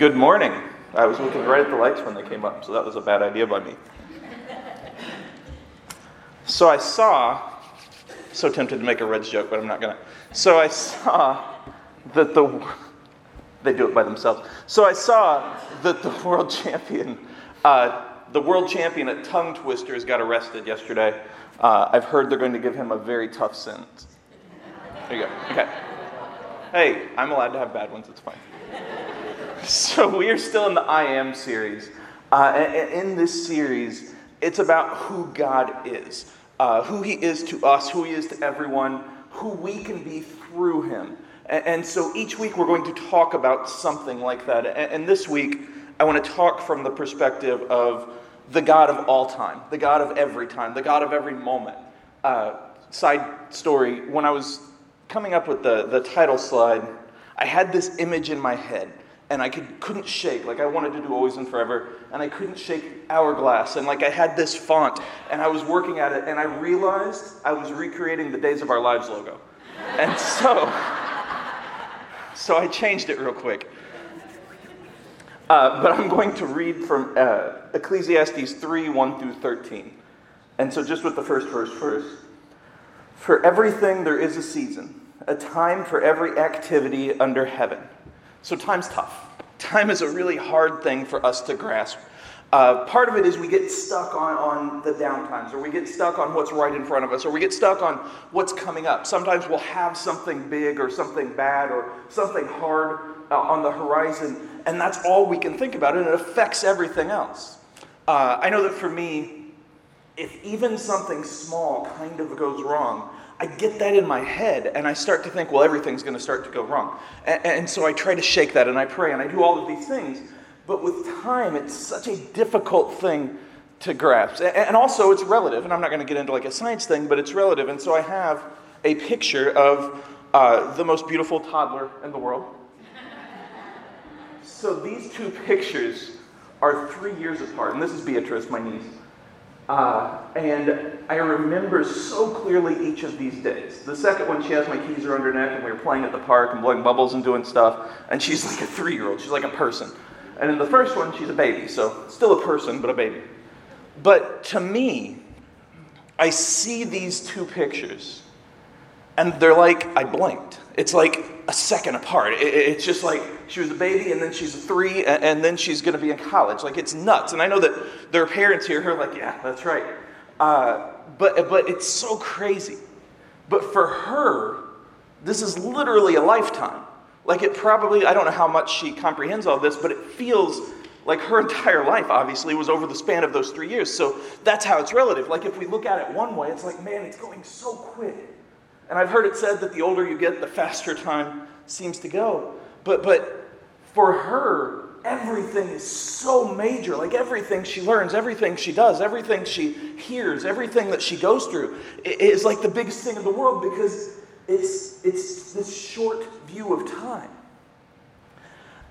Good morning. I was looking right at the lights when they came up, so that was a bad idea by me. So I saw, so tempted to make a Reds joke, but I'm not gonna. So I saw that the, they do it by themselves. So I saw that the world champion, uh, the world champion at tongue twisters got arrested yesterday. Uh, I've heard they're going to give him a very tough sentence. There you go. Okay. Hey, I'm allowed to have bad ones, it's fine. So we are still in the I Am series. Uh, and in this series, it's about who God is, uh, who He is to us, who He is to everyone, who we can be through Him. And, and so each week we're going to talk about something like that. And, and this week, I want to talk from the perspective of the God of all time, the God of every time, the God of every moment. Uh, side story when I was coming up with the, the title slide, I had this image in my head and I could, couldn't shake. Like I wanted to do Always and Forever, and I couldn't shake Hourglass. And like I had this font, and I was working at it, and I realized I was recreating the Days of Our Lives logo. And so, so I changed it real quick. Uh, but I'm going to read from uh, Ecclesiastes 3 1 through 13. And so, just with the first verse first. For everything there is a season, a time for every activity under heaven so time's tough. Time is a really hard thing for us to grasp. Uh, part of it is we get stuck on, on the downtimes, or we get stuck on what's right in front of us, or we get stuck on what's coming up. Sometimes we'll have something big, or something bad, or something hard uh, on the horizon, and that's all we can think about, and it affects everything else. Uh, I know that for me, if even something small kind of goes wrong, I get that in my head and I start to think, well, everything's going to start to go wrong. And, and, so I try to shake that and I pray and I do all of these things. But with time, it's such a difficult thing to grasp. And, also, it's relative. And I'm not going to get into like a science thing, but it's relative. And so I have a picture of uh, the most beautiful toddler in the world. so these two pictures are three years apart. And this is Beatrice, my niece. Uh, and I remember so clearly each of these days. The second one, she has my keys around her neck, and we were playing at the park and blowing bubbles and doing stuff. And she's like a three year old, she's like a person. And in the first one, she's a baby, so still a person, but a baby. But to me, I see these two pictures, and they're like, I blinked. It's like a second apart. It's just like she was a baby and then she's a three and then she's going to be in college. Like it's nuts. And I know that there are parents here are like, yeah, that's right. Uh, but, but it's so crazy. But for her, this is literally a lifetime. Like it probably, I don't know how much she comprehends all this, but it feels like her entire life, obviously, was over the span of those three years. So that's how it's relative. Like if we look at it one way, it's like, man, it's going so quick. And I've heard it said that the older you get, the faster time seems to go. But, but for her, everything is so major. Like everything she learns, everything she does, everything she hears, everything that she goes through is like the biggest thing in the world because it's, it's this short view of time.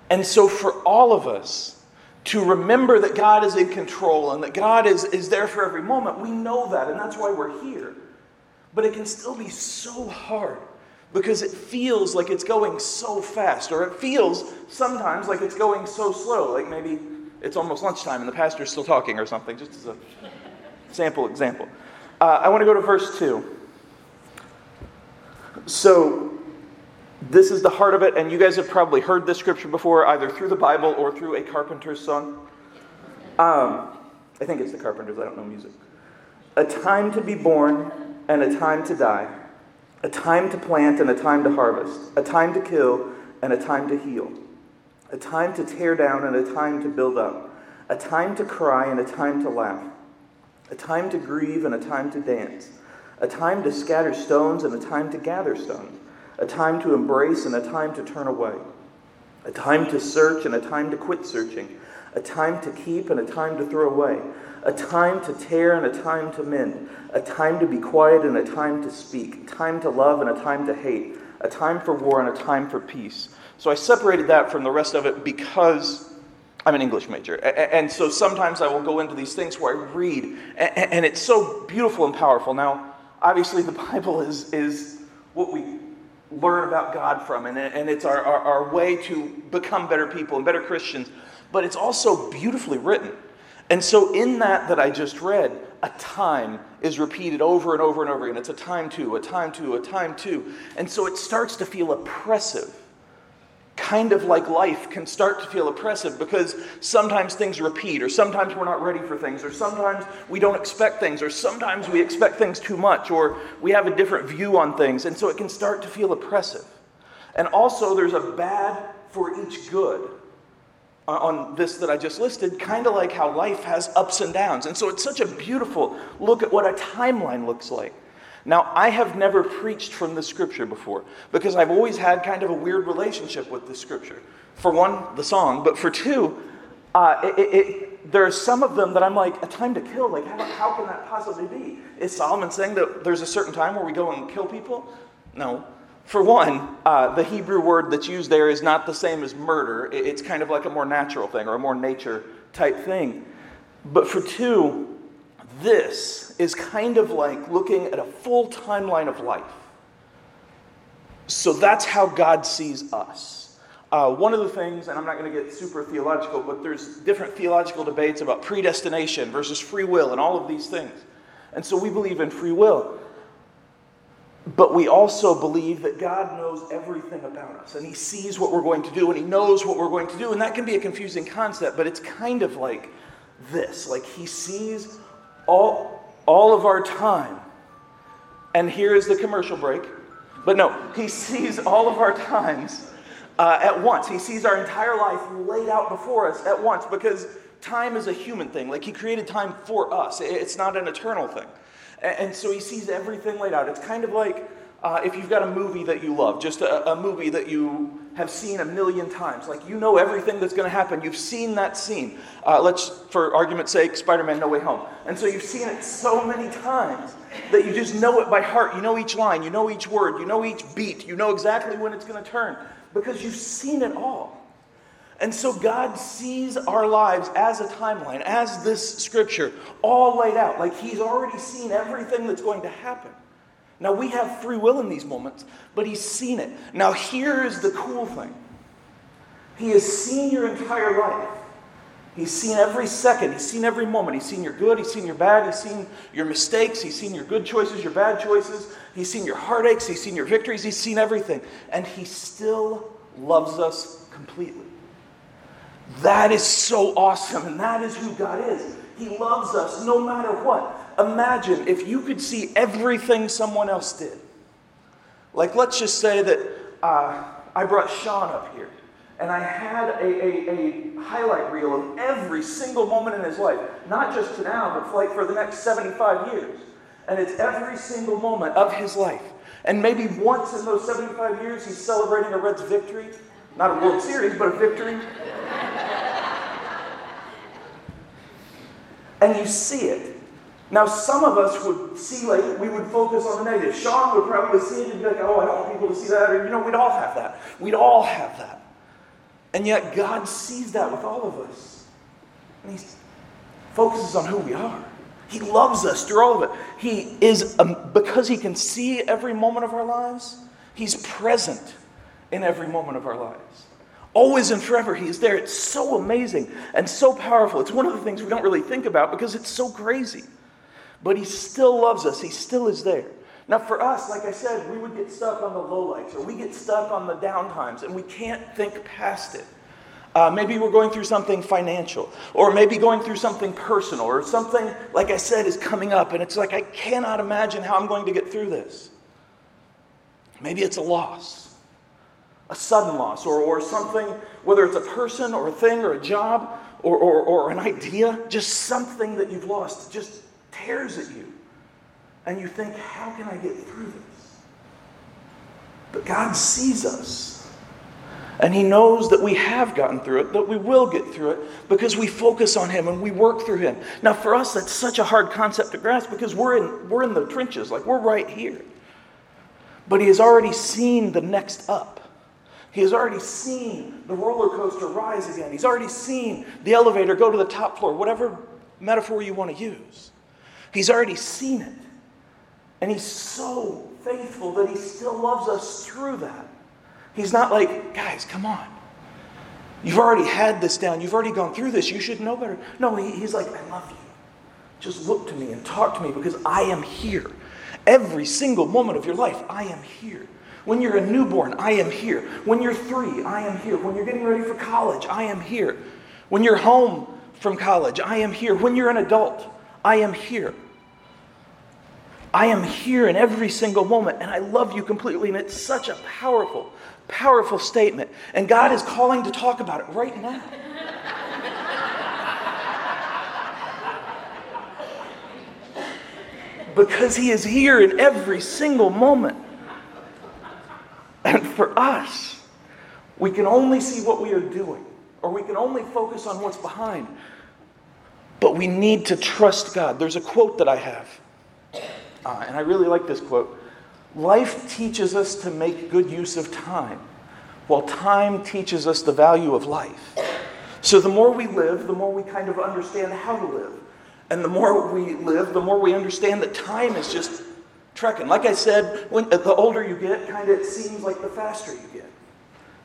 And so, for all of us to remember that God is in control and that God is, is there for every moment, we know that, and that's why we're here. But it can still be so hard because it feels like it's going so fast, or it feels sometimes like it's going so slow, like maybe it's almost lunchtime and the pastor's still talking or something, just as a sample example. Uh, I want to go to verse 2. So, this is the heart of it, and you guys have probably heard this scripture before, either through the Bible or through a carpenter's song. Um, I think it's the carpenters, I don't know music. A time to be born and a time to die, a time to plant and a time to harvest, a time to kill and a time to heal, a time to tear down and a time to build up, a time to cry and a time to laugh, a time to grieve and a time to dance, a time to scatter stones and a time to gather stones, a time to embrace and a time to turn away, a time to search and a time to quit searching, a time to keep and a time to throw away a time to tear and a time to mend, a time to be quiet and a time to speak, a time to love and a time to hate, a time for war and a time for peace. So I separated that from the rest of it because I'm an English major. And so sometimes I will go into these things where I read, and it's so beautiful and powerful. Now, obviously, the Bible is, is what we learn about God from, and, it's our, our, our way to become better people and better Christians, but it's also beautifully written. And so, in that that I just read, a time is repeated over and over and over again. It's a time to, a time to, a time to. And so it starts to feel oppressive. Kind of like life can start to feel oppressive because sometimes things repeat, or sometimes we're not ready for things, or sometimes we don't expect things, or sometimes we expect things too much, or we have a different view on things. And so it can start to feel oppressive. And also, there's a bad for each good on this that I just listed, kind of like how life has ups and downs. And so it's such a beautiful look at what a timeline looks like. Now, I have never preached from the scripture before because I've always had kind of a weird relationship with the scripture. For one, the song, but for two, uh, it, it, it, there are some of them that I'm like, a time to kill. Like, how, how can that possibly be? Is Solomon saying that there's a certain time where we go and kill people? No. For one, uh, the Hebrew word that's used there is not the same as murder. It's kind of like a more natural thing or a more nature type thing. But for two, this is kind of like looking at a full timeline of life. So that's how God sees us. Uh, one of the things, and I'm not going to get super theological, but there's different theological debates about predestination versus free will and all of these things. And so we believe in free will. But we also believe that God knows everything about us and He sees what we're going to do and He knows what we're going to do. And that can be a confusing concept, but it's kind of like this like He sees all, all of our time. And here is the commercial break. But no, He sees all of our times uh, at once. He sees our entire life laid out before us at once because time is a human thing. Like He created time for us, it's not an eternal thing. And so he sees everything laid out. It's kind of like uh, if you've got a movie that you love, just a, a, movie that you have seen a million times. Like you know everything that's going to happen. You've seen that scene. Uh, let's, for argument's sake, Spider Man No Way Home. And so you've seen it so many times that you just know it by heart. You know each line, you know each word, you know each beat, you know exactly when it's going to turn because you've seen it all. And so God sees our lives as a timeline, as this scripture, all laid out. Like He's already seen everything that's going to happen. Now, we have free will in these moments, but He's seen it. Now, here's the cool thing He has seen your entire life. He's seen every second. He's seen every moment. He's seen your good. He's seen your bad. He's seen your mistakes. He's seen your good choices, your bad choices. He's seen your heartaches. He's seen your victories. He's seen everything. And He still loves us completely. That is so awesome, and that is who God is. He loves us no matter what. Imagine if you could see everything someone else did. Like, let's just say that uh, I brought Sean up here, and I had a, a, a, highlight reel of every single moment in his life, not just to now, but like for the next 75 years. And it's every single moment of his life. And maybe once in those 75 years, he's celebrating a Reds victory. Not a World Series, but a victory. And you see it. Now, some of us would see, like, we would focus on the negative. Sean would probably see it and be like, oh, I don't want people to see that. Or, you know, we'd all have that. We'd all have that. And yet, God sees that with all of us. And He focuses on who we are. He loves us through all of it. He is, um, because He can see every moment of our lives, He's present in every moment of our lives. Always and forever, He is there. It's so amazing and so powerful. It's one of the things we don't really think about because it's so crazy. But He still loves us, He still is there. Now, for us, like I said, we would get stuck on the lowlights or we get stuck on the downtimes and we can't think past it. Uh, maybe we're going through something financial, or maybe going through something personal, or something, like I said, is coming up, and it's like, I cannot imagine how I'm going to get through this. Maybe it's a loss a sudden loss or, or something, whether it's a person or a thing or a job or, or, or an idea, just something that you've lost just tears at you. And you think, how can I get through this? But God sees us. And He knows that we have gotten through it, that we will get through it because we focus on Him and we work through Him. Now, for us, that's such a hard concept to grasp because we're in, we're in the trenches, like we're right here. But He has already seen the next up. He has already seen the roller coaster rise again. He's already seen the elevator go to the top floor, whatever metaphor you want to use. He's already seen it. And he's so faithful that He still loves us through that. He's not like, guys, come on. You've already had this down. You've already gone through this. You should know better. No, he, He's like, I love you. Just look to me and talk to me because I am here. Every single moment of your life, I am here. When you're a newborn, I am here. When you're three, I am here. When you're getting ready for college, I am here. When you're home from college, I am here. When you're an adult, I am here. I am here in every single moment, and I love you completely. And it's such a powerful, powerful statement. And God is calling to talk about it right now. because He is here in every single moment. And for us, we can only see what we are doing, or we can only focus on what's behind. But we need to trust God. There's a quote that I have, uh, and I really like this quote Life teaches us to make good use of time, while time teaches us the value of life. So the more we live, the more we kind of understand how to live. And the more we live, the more we understand that time is just trekking. Like I said, when, uh, the older you get, kind of it seems like the faster you get.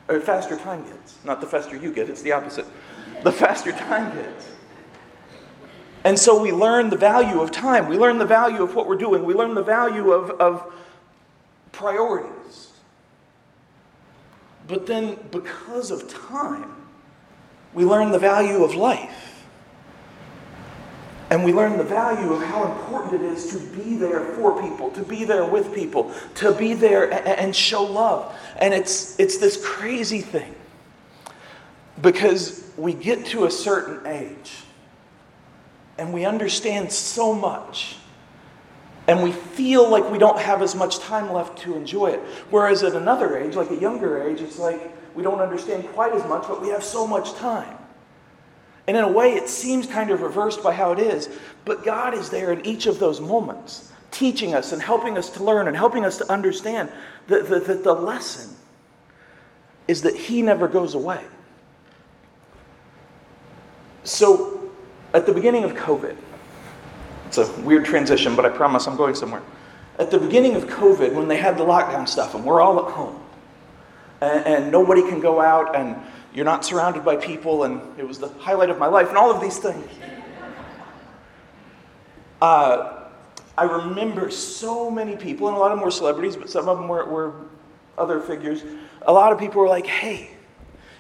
Or faster time gets. Not the faster you get, it's the opposite. The faster time gets. And so we learn the value of time. We learn the value of what we're doing. We learn the value of, of priorities. But then, because of time, we learn the value of life. And we learn the value of how important it is to be there for people, to be there with people, to be there and show love. And it's, it's this crazy thing because we get to a certain age and we understand so much and we feel like we don't have as much time left to enjoy it. Whereas at another age, like a younger age, it's like we don't understand quite as much, but we have so much time. And in a way, it seems kind of reversed by how it is, but God is there in each of those moments, teaching us and helping us to learn and helping us to understand that the, the, the lesson is that He never goes away. So, at the beginning of COVID, it's a weird transition, but I promise I'm going somewhere. At the beginning of COVID, when they had the lockdown stuff and we're all at home, and, and nobody can go out and you're not surrounded by people, and it was the highlight of my life, and all of these things. Uh, I remember so many people, and a lot of them were celebrities, but some of them were, were other figures. A lot of people were like, hey,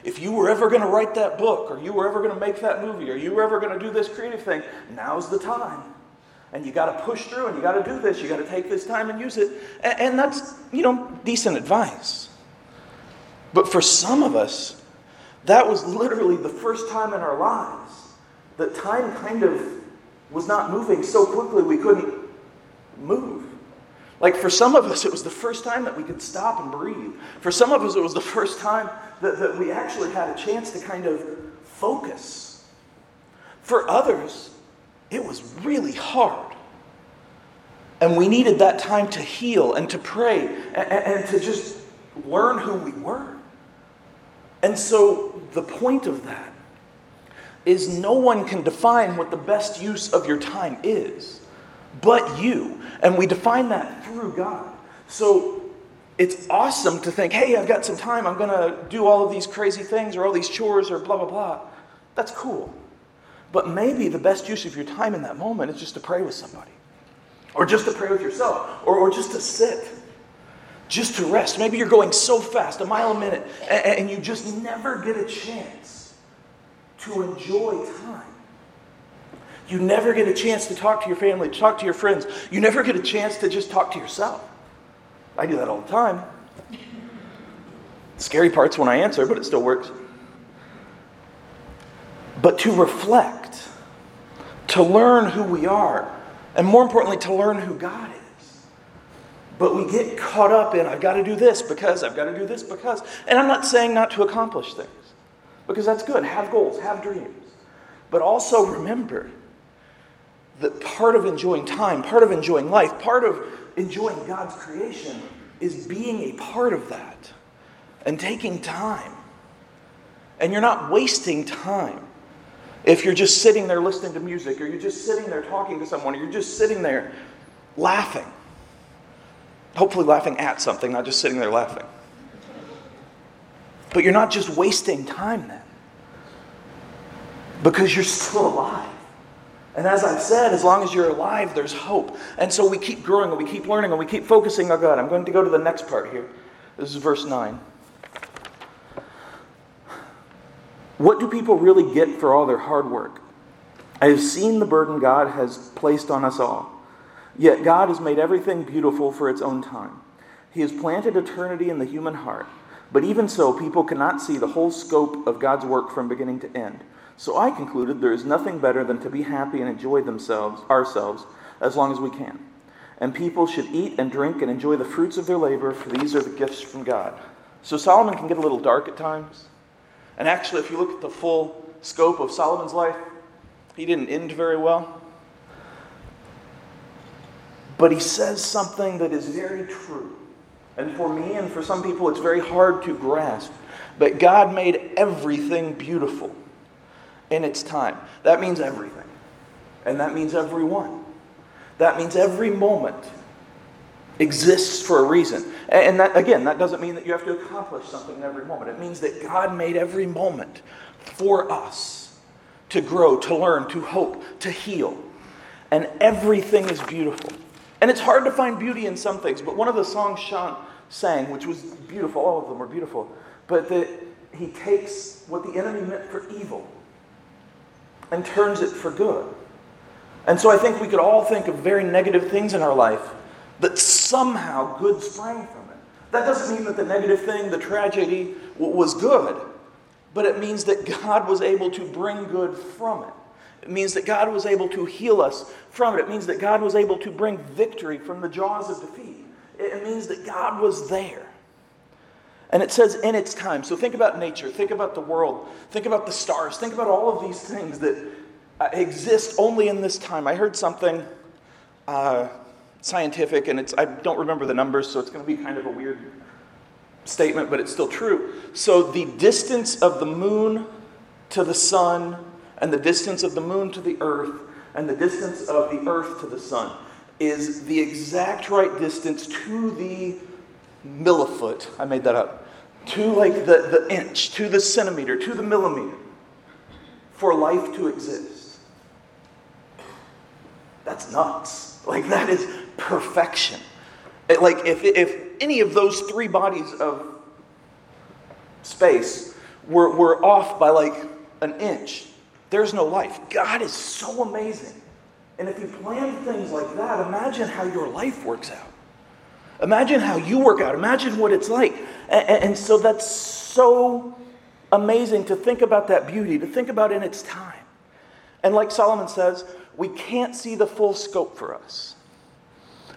if you were ever going to write that book, or you were ever going to make that movie, or you were ever going to do this creative thing, now's the time. And you got to push through, and you got to do this. You got to take this time and use it. And, and that's, you know, decent advice. But for some of us, that was literally the first time in our lives that time kind of was not moving so quickly we couldn't move. Like for some of us, it was the first time that we could stop and breathe. For some of us, it was the first time that, that we actually had a chance to kind of focus. For others, it was really hard. And we needed that time to heal and to pray and, and to just learn who we were. And so the point of that is no one can define what the best use of your time is but you. And we define that through God. So it's awesome to think, hey, I've got some time. I'm going to do all of these crazy things or all these chores or blah, blah, blah. That's cool. But maybe the best use of your time in that moment is just to pray with somebody, or just to pray with yourself, or, or just to sit just to rest. Maybe you're going so fast, a mile a minute, and, you just never get a chance to enjoy time. You never get a chance to talk to your family, to talk to your friends. You never get a chance to just talk to yourself. I do that all the time. Scary parts when I answer, but it still works. But to reflect, to learn who we are, and more importantly, to learn who God is. But we get caught up in, I've got to do this because, I've got to do this because. And I'm not saying not to accomplish things, because that's good. Have goals, have dreams. But also remember that part of enjoying time, part of enjoying life, part of enjoying God's creation is being a part of that and taking time. And you're not wasting time if you're just sitting there listening to music, or you're just sitting there talking to someone, or you're just sitting there laughing Hopefully, laughing at something, not just sitting there laughing. But you're not just wasting time then, because you're still alive. And as I've said, as long as you're alive, there's hope. And so we keep growing and we keep learning and we keep focusing on God. I'm going to go to the next part here. This is verse 9. What do people really get for all their hard work? I have seen the burden God has placed on us all. Yet God has made everything beautiful for its own time. He has planted eternity in the human heart. But even so, people cannot see the whole scope of God's work from beginning to end. So I concluded there is nothing better than to be happy and enjoy themselves, ourselves, as long as we can. And people should eat and drink and enjoy the fruits of their labor, for these are the gifts from God. So Solomon can get a little dark at times. And actually, if you look at the full scope of Solomon's life, he didn't end very well. But he says something that is very true. And for me and for some people, it's very hard to grasp. But God made everything beautiful in its time. That means everything. And that means everyone. That means every moment exists for a reason. And that, again, that doesn't mean that you have to accomplish something in every moment. It means that God made every moment for us to grow, to learn, to hope, to heal. And everything is beautiful. And it's hard to find beauty in some things, but one of the songs Sean sang, which was beautiful, all of them were beautiful, but that he takes what the enemy meant for evil and turns it for good. And so I think we could all think of very negative things in our life that somehow good sprang from it. That doesn't mean that the negative thing, the tragedy, was good, but it means that God was able to bring good from it. It means that God was able to heal us from it. It means that God was able to bring victory from the jaws of defeat. It means that God was there. And it says in its time. So think about nature, think about the world, think about the stars, think about all of these things that uh, exist only in this time. I heard something uh, scientific, and it's I don't remember the numbers, so it's going to be kind of a weird statement, but it's still true. So the distance of the moon to the sun, and the distance of the moon to the earth, and the distance of the earth to the sun is the exact right distance to the millifoot. I made that up to like the, the inch, to the centimeter, to the millimeter for life to exist. That's nuts. Like, that is perfection. It, like, if, if any of those three bodies of space were, were off by like an inch, there's no life. God is so amazing. And if you plan things like that, imagine how your life works out. Imagine how you work out. Imagine what it's like. And, and, so that's so amazing to think about that beauty, to think about in its time. And like Solomon says, we can't see the full scope for us.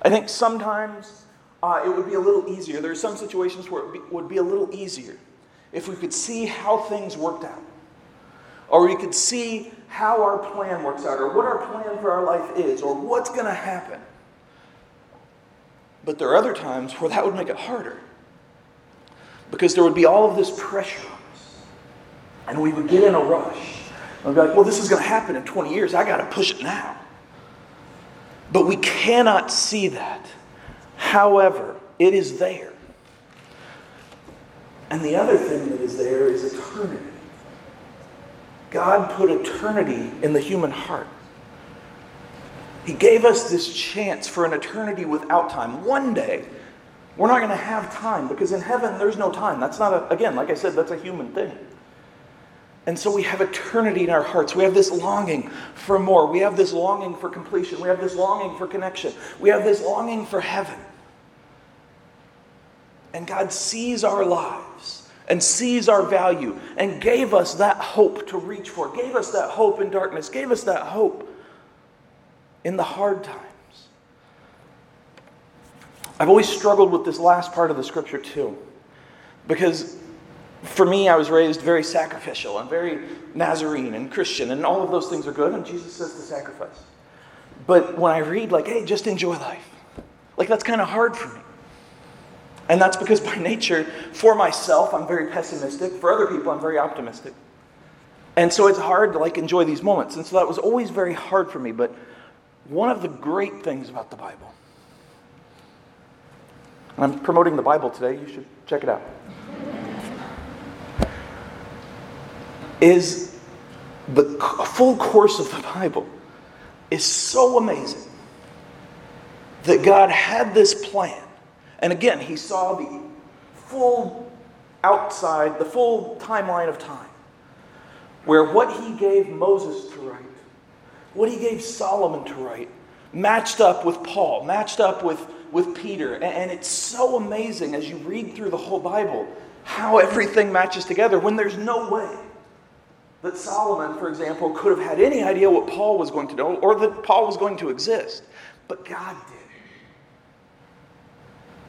I think sometimes uh, it would be a little easier. There are some situations where it be, would be a little easier if we could see how things worked out. Or we could see how our plan works out, or what our plan for our life is, or what's going to happen. But there are other times where that would make it harder. Because there would be all of this pressure on us. And we would get in a rush. And we'd be like, well, this is going to happen in 20 years. I got to push it now. But we cannot see that. However, it is there. And the other thing that is there is eternity. God put eternity in the human heart. He gave us this chance for an eternity without time. One day, we're not going to have time because in heaven there's no time. That's not a, again, like I said, that's a human thing. And so we have eternity in our hearts. We have this longing for more. We have this longing for completion. We have this longing for connection. We have this longing for heaven. And God sees our lives and sees our value and gave us that hope to reach for, gave us that hope in darkness, gave us that hope in the hard times. I've always struggled with this last part of the scripture too. Because for me, I was raised very sacrificial and very Nazarene and Christian, and all of those things are good, and Jesus says to sacrifice. But when I read, like, hey, just enjoy life, like, that's kind of hard for me. And that's because by nature, for myself, I'm very pessimistic. For other people, I'm very optimistic. And so it's hard to like enjoy these moments. And so that was always very hard for me. But one of the great things about the Bible and I'm promoting the Bible today. You should check it out. Is the full course of the Bible is so amazing that God had this plan. And again, he saw the full outside, the full timeline of time, where what he gave Moses to write, what he gave Solomon to write, matched up with Paul, matched up with, with Peter. And it's so amazing as you read through the whole Bible how everything matches together when there's no way that Solomon, for example, could have had any idea what Paul was going to do or that Paul was going to exist. But God did.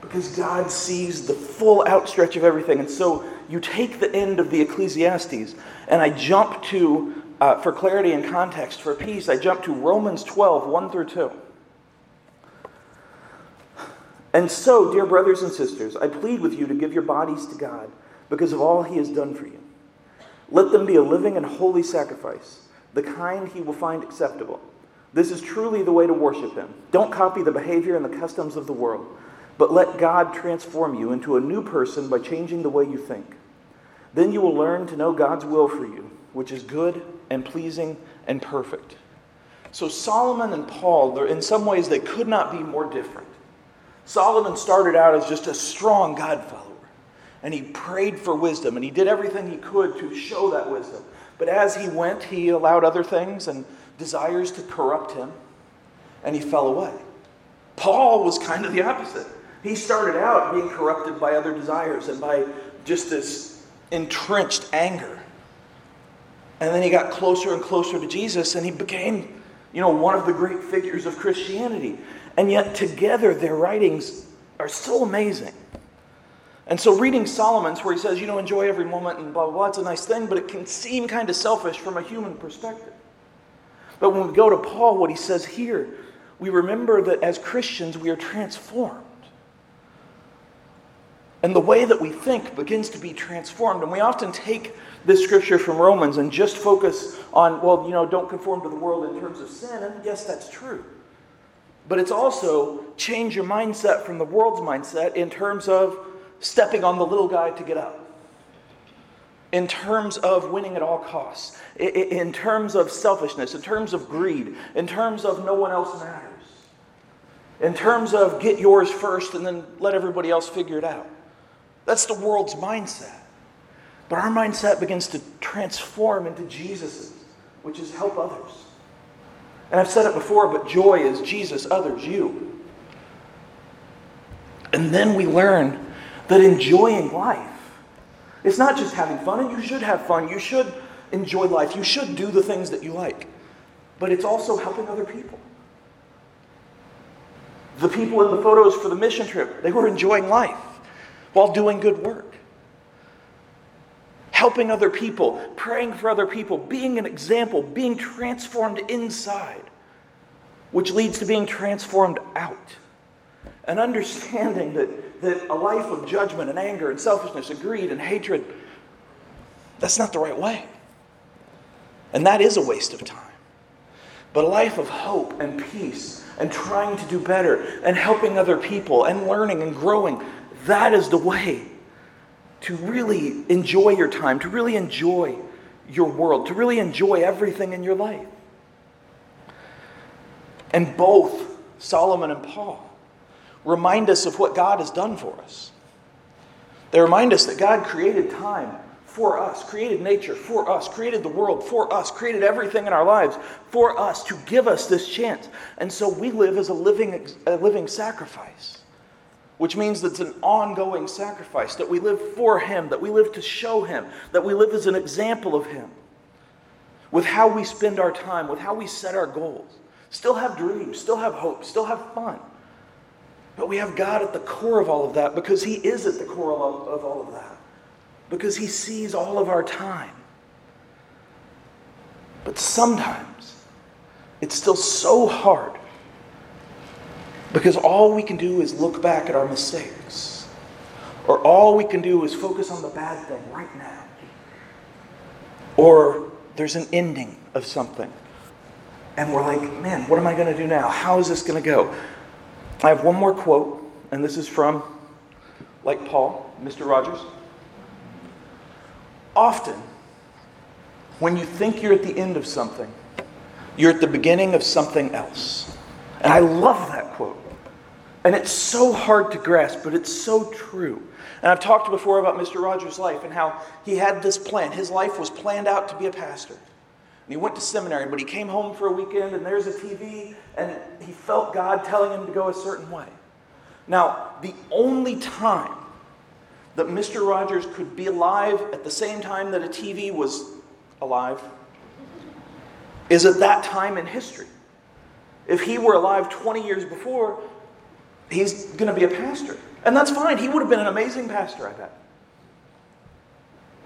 Because God sees the full outstretch of everything. And so you take the end of the Ecclesiastes, and I jump to, uh, for clarity and context, for peace, I jump to Romans 12, 1 through 2. And so, dear brothers and sisters, I plead with you to give your bodies to God because of all he has done for you. Let them be a living and holy sacrifice, the kind he will find acceptable. This is truly the way to worship him. Don't copy the behavior and the customs of the world, but let God transform you into a new person by changing the way you think. Then you will learn to know God's will for you, which is good and pleasing and perfect. So Solomon and Paul, in some ways, they could not be more different. Solomon started out as just a strong God follower and he prayed for wisdom and he did everything he could to show that wisdom. But as he went, he allowed other things and desires to corrupt him and he fell away. Paul was kind of the opposite. He started out being corrupted by other desires and by just this entrenched anger. And then he got closer and closer to Jesus and he became, you know, one of the great figures of Christianity. And yet together their writings are so amazing. And so, reading Solomon's, where he says, you know, enjoy every moment and blah, blah, blah, it's a nice thing, but it can seem kind of selfish from a human perspective. But when we go to Paul, what he says here, we remember that as Christians, we are transformed. And the way that we think begins to be transformed. And we often take this scripture from Romans and just focus on, well, you know, don't conform to the world in terms of sin. And yes, that's true. But it's also change your mindset from the world's mindset in terms of stepping on the little guy to get up. In terms of winning at all costs, in terms of selfishness, in terms of greed, in terms of no one else matters, in terms of get yours first and then let everybody else figure it out. That's the world's mindset. But our mindset begins to transform into Jesus's, which is help others. And I've said it before, but joy is Jesus, others, you. And then we learn that enjoying life. It's not just having fun, and you should have fun. You should enjoy life. You should do the things that you like. But it's also helping other people. The people in the photos for the mission trip, they were enjoying life while doing good work. Helping other people, praying for other people, being an example, being transformed inside, which leads to being transformed out. An understanding that that a life of judgment and anger and selfishness and greed and hatred, that's not the right way. And that is a waste of time. But a life of hope and peace and trying to do better and helping other people and learning and growing, that is the way to really enjoy your time, to really enjoy your world, to really enjoy everything in your life. And both Solomon and Paul remind us of what God has done for us. They remind us that God created time for us, created nature for us, created the world for us, created everything in our lives for us to give us this chance. And so we live as a living, a living sacrifice, which means that it's an ongoing sacrifice, that we live for Him, that we live to show Him, that we live as an example of Him, with how we spend our time, with how we set our goals. Still have dreams, still have hope, still have fun. But we have God at the core of all of that because He is at the core of all of that. Because He sees all of our time. But sometimes it's still so hard because all we can do is look back at our mistakes. Or all we can do is focus on the bad thing right now. Or there's an ending of something. And we're like, man, what am I going to do now? How is this going to go? I have one more quote, and this is from like Paul, Mr. Rogers. Often, when you think you're at the end of something, you're at the beginning of something else. And I love that quote. And it's so hard to grasp, but it's so true. And I've talked before about Mr. Rogers' life and how he had this plan. His life was planned out to be a pastor. And he went to seminary, but he came home for a weekend and there's a TV, and he felt God telling him to go a certain way. Now, the only time that Mr. Rogers could be alive at the same time that a TV was alive is at that time in history. If he were alive 20 years before, he's going to be a pastor. And that's fine. He would have been an amazing pastor, I bet.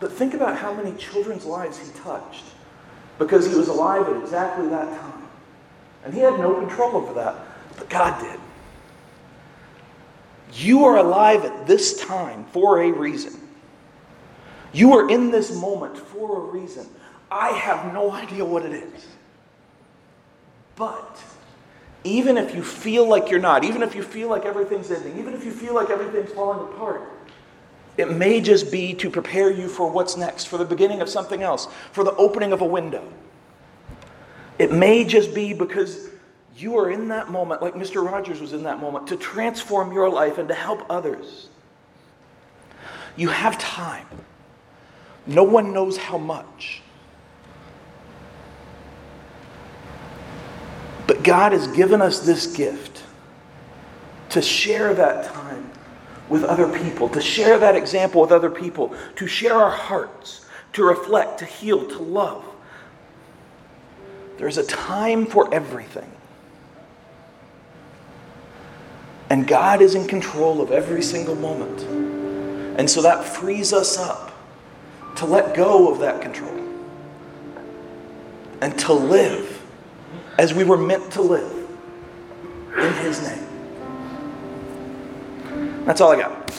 But think about how many children's lives he touched because he was alive at exactly that time. And he had no control over that, but God did. You are alive at this time for a reason. You are in this moment for a reason. I have no idea what it is. But even if you feel like you're not, even if you feel like everything's ending, even if you feel like everything's falling apart, it may just be to prepare you for what's next, for the beginning of something else, for the opening of a window. It may just be because you are in that moment, like Mr. Rogers was in that moment, to transform your life and to help others. You have time. No one knows how much. But God has given us this gift to share that time with other people, to share that example with other people, to share our hearts, to reflect, to heal, to love. There's a time for everything. And God is in control of every single moment. And so that frees us up to let go of that control and to live as we were meant to live in His name. That's all I got.